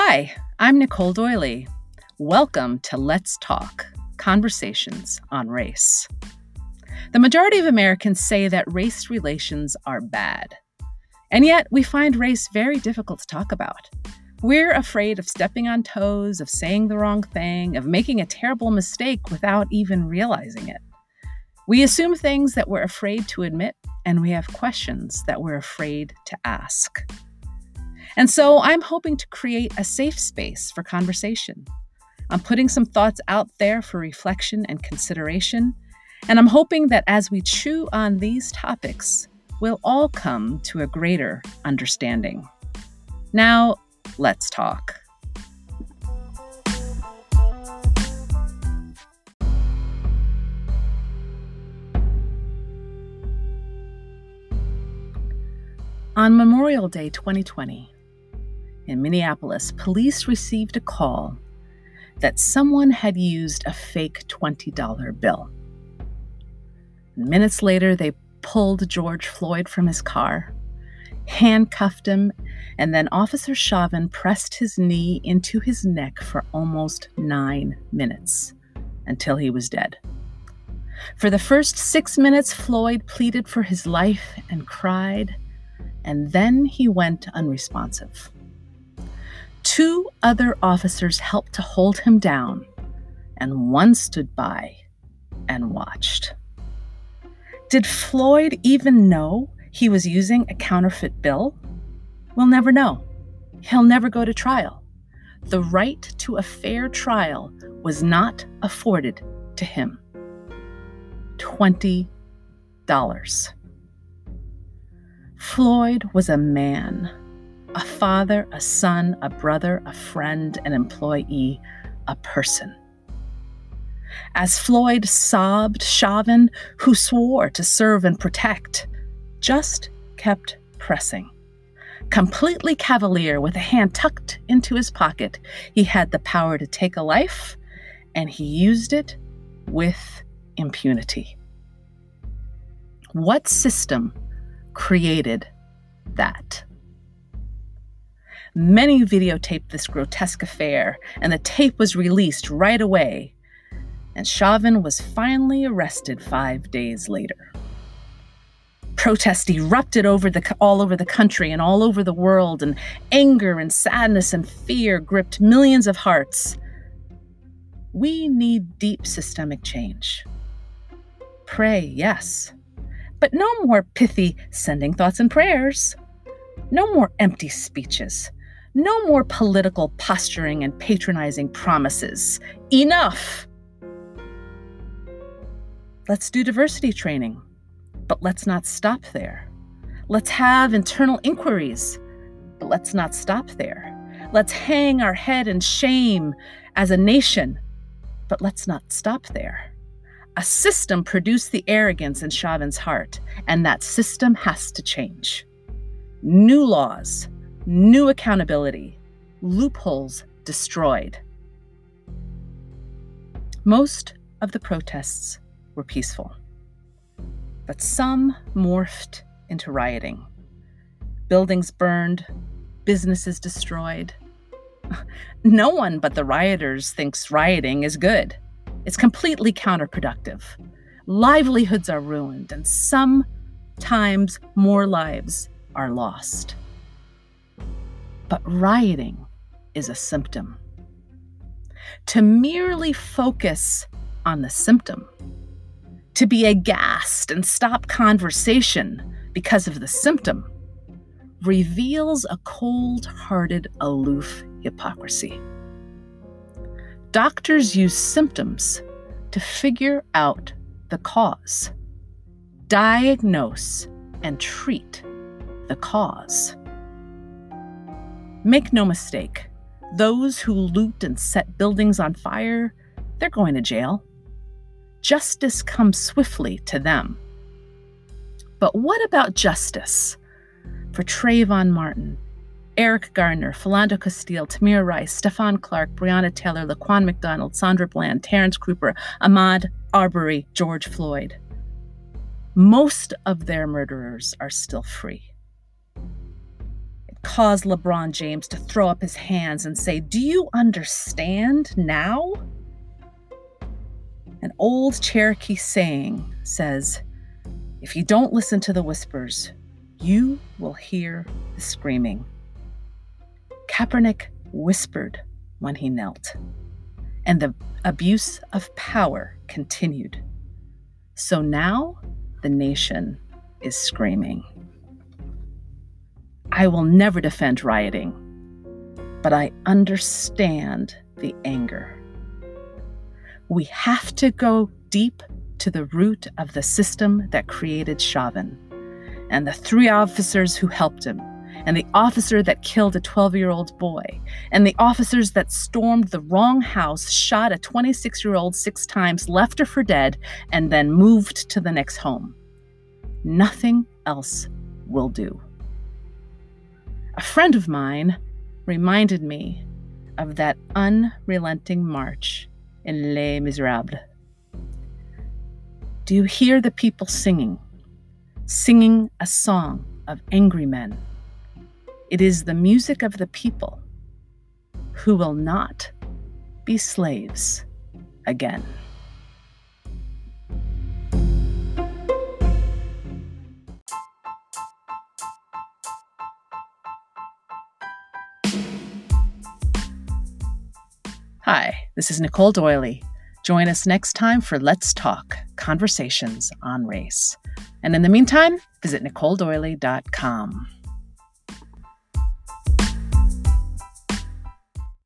Hi, I'm Nicole Doyley. Welcome to Let's Talk Conversations on Race. The majority of Americans say that race relations are bad. And yet, we find race very difficult to talk about. We're afraid of stepping on toes, of saying the wrong thing, of making a terrible mistake without even realizing it. We assume things that we're afraid to admit, and we have questions that we're afraid to ask. And so I'm hoping to create a safe space for conversation. I'm putting some thoughts out there for reflection and consideration. And I'm hoping that as we chew on these topics, we'll all come to a greater understanding. Now, let's talk. On Memorial Day 2020, in Minneapolis, police received a call that someone had used a fake $20 bill. Minutes later, they pulled George Floyd from his car, handcuffed him, and then Officer Chauvin pressed his knee into his neck for almost nine minutes until he was dead. For the first six minutes, Floyd pleaded for his life and cried, and then he went unresponsive. Two other officers helped to hold him down, and one stood by and watched. Did Floyd even know he was using a counterfeit bill? We'll never know. He'll never go to trial. The right to a fair trial was not afforded to him. $20. Floyd was a man a father, a son, a brother, a friend, an employee, a person. As Floyd sobbed, Chauvin, who swore to serve and protect, just kept pressing. Completely cavalier, with a hand tucked into his pocket, he had the power to take a life, and he used it with impunity. What system created that? Many videotaped this grotesque affair, and the tape was released right away. And Chauvin was finally arrested five days later. Protest erupted over the, all over the country and all over the world, and anger and sadness and fear gripped millions of hearts. We need deep systemic change. Pray, yes, but no more pithy sending thoughts and prayers. No more empty speeches. No more political posturing and patronizing promises. Enough! Let's do diversity training, but let's not stop there. Let's have internal inquiries, but let's not stop there. Let's hang our head in shame as a nation, but let's not stop there. A system produced the arrogance in Chauvin's heart, and that system has to change. New laws, new accountability, loopholes destroyed. Most of the protests were peaceful, but some morphed into rioting. Buildings burned, businesses destroyed. No one but the rioters thinks rioting is good. It's completely counterproductive. Livelihoods are ruined, and sometimes more lives are lost. But rioting is a symptom. To merely focus on the symptom, to be aghast and stop conversation because of the symptom, reveals a cold hearted, aloof hypocrisy. Doctors use symptoms to figure out the cause, diagnose, and treat the cause. Make no mistake, those who loot and set buildings on fire, they're going to jail. Justice comes swiftly to them. But what about justice for Trayvon Martin, Eric Garner, Philando Castile, Tamir Rice, Stephon Clark, Breonna Taylor, Laquan McDonald, Sandra Bland, Terrence Cooper, Ahmaud Arbery, George Floyd? Most of their murderers are still free caused LeBron James to throw up his hands and say, Do you understand now? An old Cherokee saying says, If you don't listen to the whispers, you will hear the screaming. Kaepernick whispered when he knelt, and the abuse of power continued. So now the nation is screaming. I will never defend rioting, but I understand the anger. We have to go deep to the root of the system that created Chauvin and the three officers who helped him, and the officer that killed a 12 year old boy, and the officers that stormed the wrong house, shot a 26 year old six times, left her for dead, and then moved to the next home. Nothing else will do. A friend of mine reminded me of that unrelenting march in Les Miserables. Do you hear the people singing? Singing a song of angry men. It is the music of the people who will not be slaves again. This is Nicole Doyley. Join us next time for Let's Talk Conversations on Race. And in the meantime, visit NicoleDoyley.com.